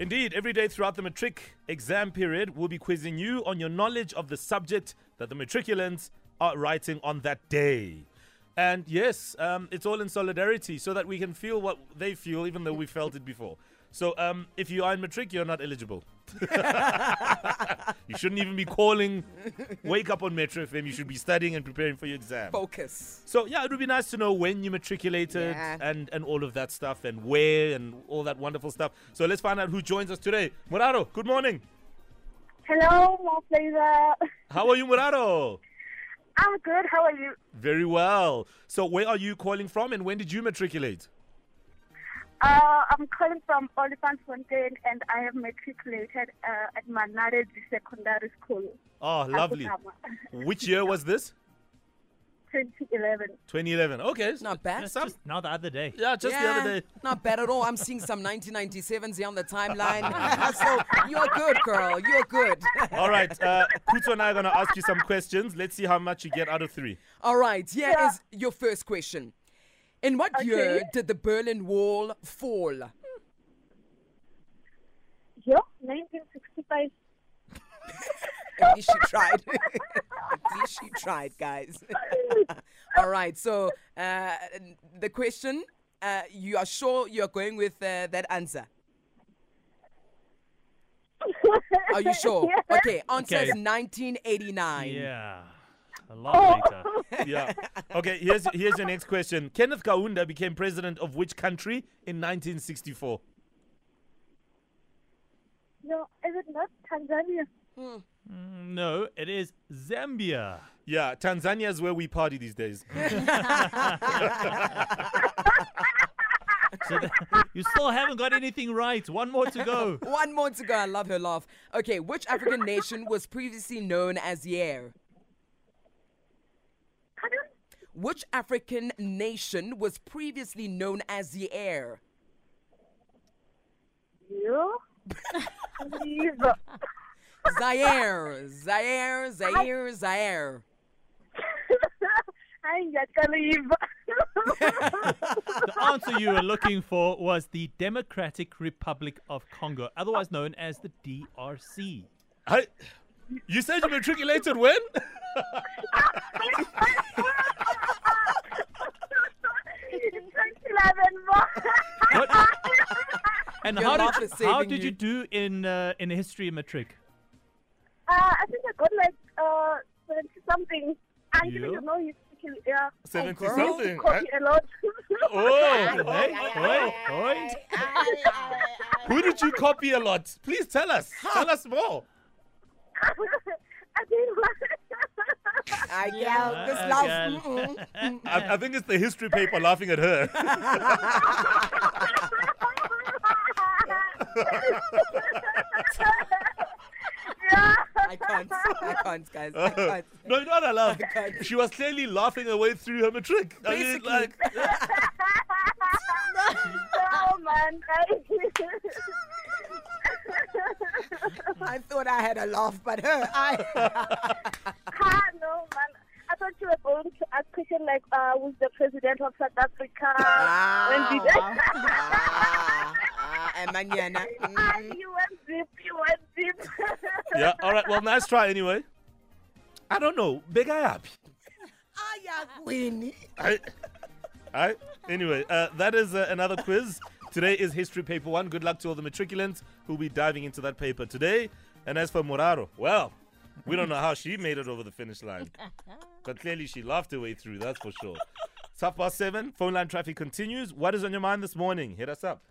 Indeed, every day throughout the matric exam period, we'll be quizzing you on your knowledge of the subject that the matriculants are writing on that day. And yes, um, it's all in solidarity so that we can feel what they feel, even though we felt it before. So um, if you are in matric, you're not eligible. you shouldn't even be calling Wake Up on Metro FM. You should be studying and preparing for your exam. Focus. So yeah, it would be nice to know when you matriculated Yeah. and and all of that stuff and where and all that wonderful stuff. So let's find out who joins us today. Muraro, good morning. Hello, Mo Flava. How are you, Muraro? I'm good. How are you? Very well. So where are you calling from and when did you matriculate? Uh, I'm calling from Olifantsfontein and I have matriculated uh, at Manare Secondary School. Oh, lovely. Which year was this? 2011. 2011. Okay. Not bad. That's just now the other day. yeah, just the other day. Not bad at all. I'm seeing some 1997s here on the timeline. so you're good, girl. You're good. All right. Uh, Kuto and I are going to ask you some questions. Let's see how much you get out of three. all right. Here is Yeah. your first question. In what Okay. year did the Berlin Wall fall? Yo, 1965. At least she tried. At least she tried, guys. All right. So uh, the question: uh, You are sure you're going with uh, that answer? Are you sure? Yeah. Okay. Answer is 1989. Yeah. A lot later. Yeah. Okay, here's here's your next question. Kenneth Kaunda became president of which country in 1964? No, is it not Tanzania? Mm, No, it is Zambia. Yeah, Tanzania is where we party these days. So th- you still haven't got anything right. One more to go. One more to go. I love her laugh. Okay. Which African nation was previously known as Yer? Which African nation was previously known as Yer? Yo. Leave. Zaire, Zaire, Zaire, Zaire. I gotta leave. The answer you were looking for was the Democratic Republic of Congo, otherwise known as the DRC. I, you said you matriculated when? 2011. What? And Your how did, is how did you you. do in uh, in history and matric? Uh, I think I got like uh, 70 something. I You? didn't know you speak, yeah. 70 girl. something. Copy a lot. Oh, Oi, oi, oi. who did you copy a lot? Please tell us. Tell us more. I didn't I yeah, this Uh, laugh. I, I think it's the history paper laughing at her. Yeah. I can't. I can't, guys. I can't. no, you know what I can't. She was clearly laughing her way through her matric. I mean, Basically. like, no, man. I thought I had a laugh, but her, I. ah, no, man. I thought you were going to ask question like, uh, who's the president of South Africa? When did ah, Emmanuel. You went deep, you went deep. yeah, all right. Well, nice try anyway. I don't know. Big eye up. Winnie. I, I, anyway, uh, that is uh, another quiz. Today is History Paper 1. Good luck to all the matriculants who'll be diving into that paper today. And as for Moraro, well, we don't know how she made it over the finish line. But clearly she laughed her way through, that's for sure. It's half past seven. Phone line traffic continues. What is on your mind this morning? Hit us up.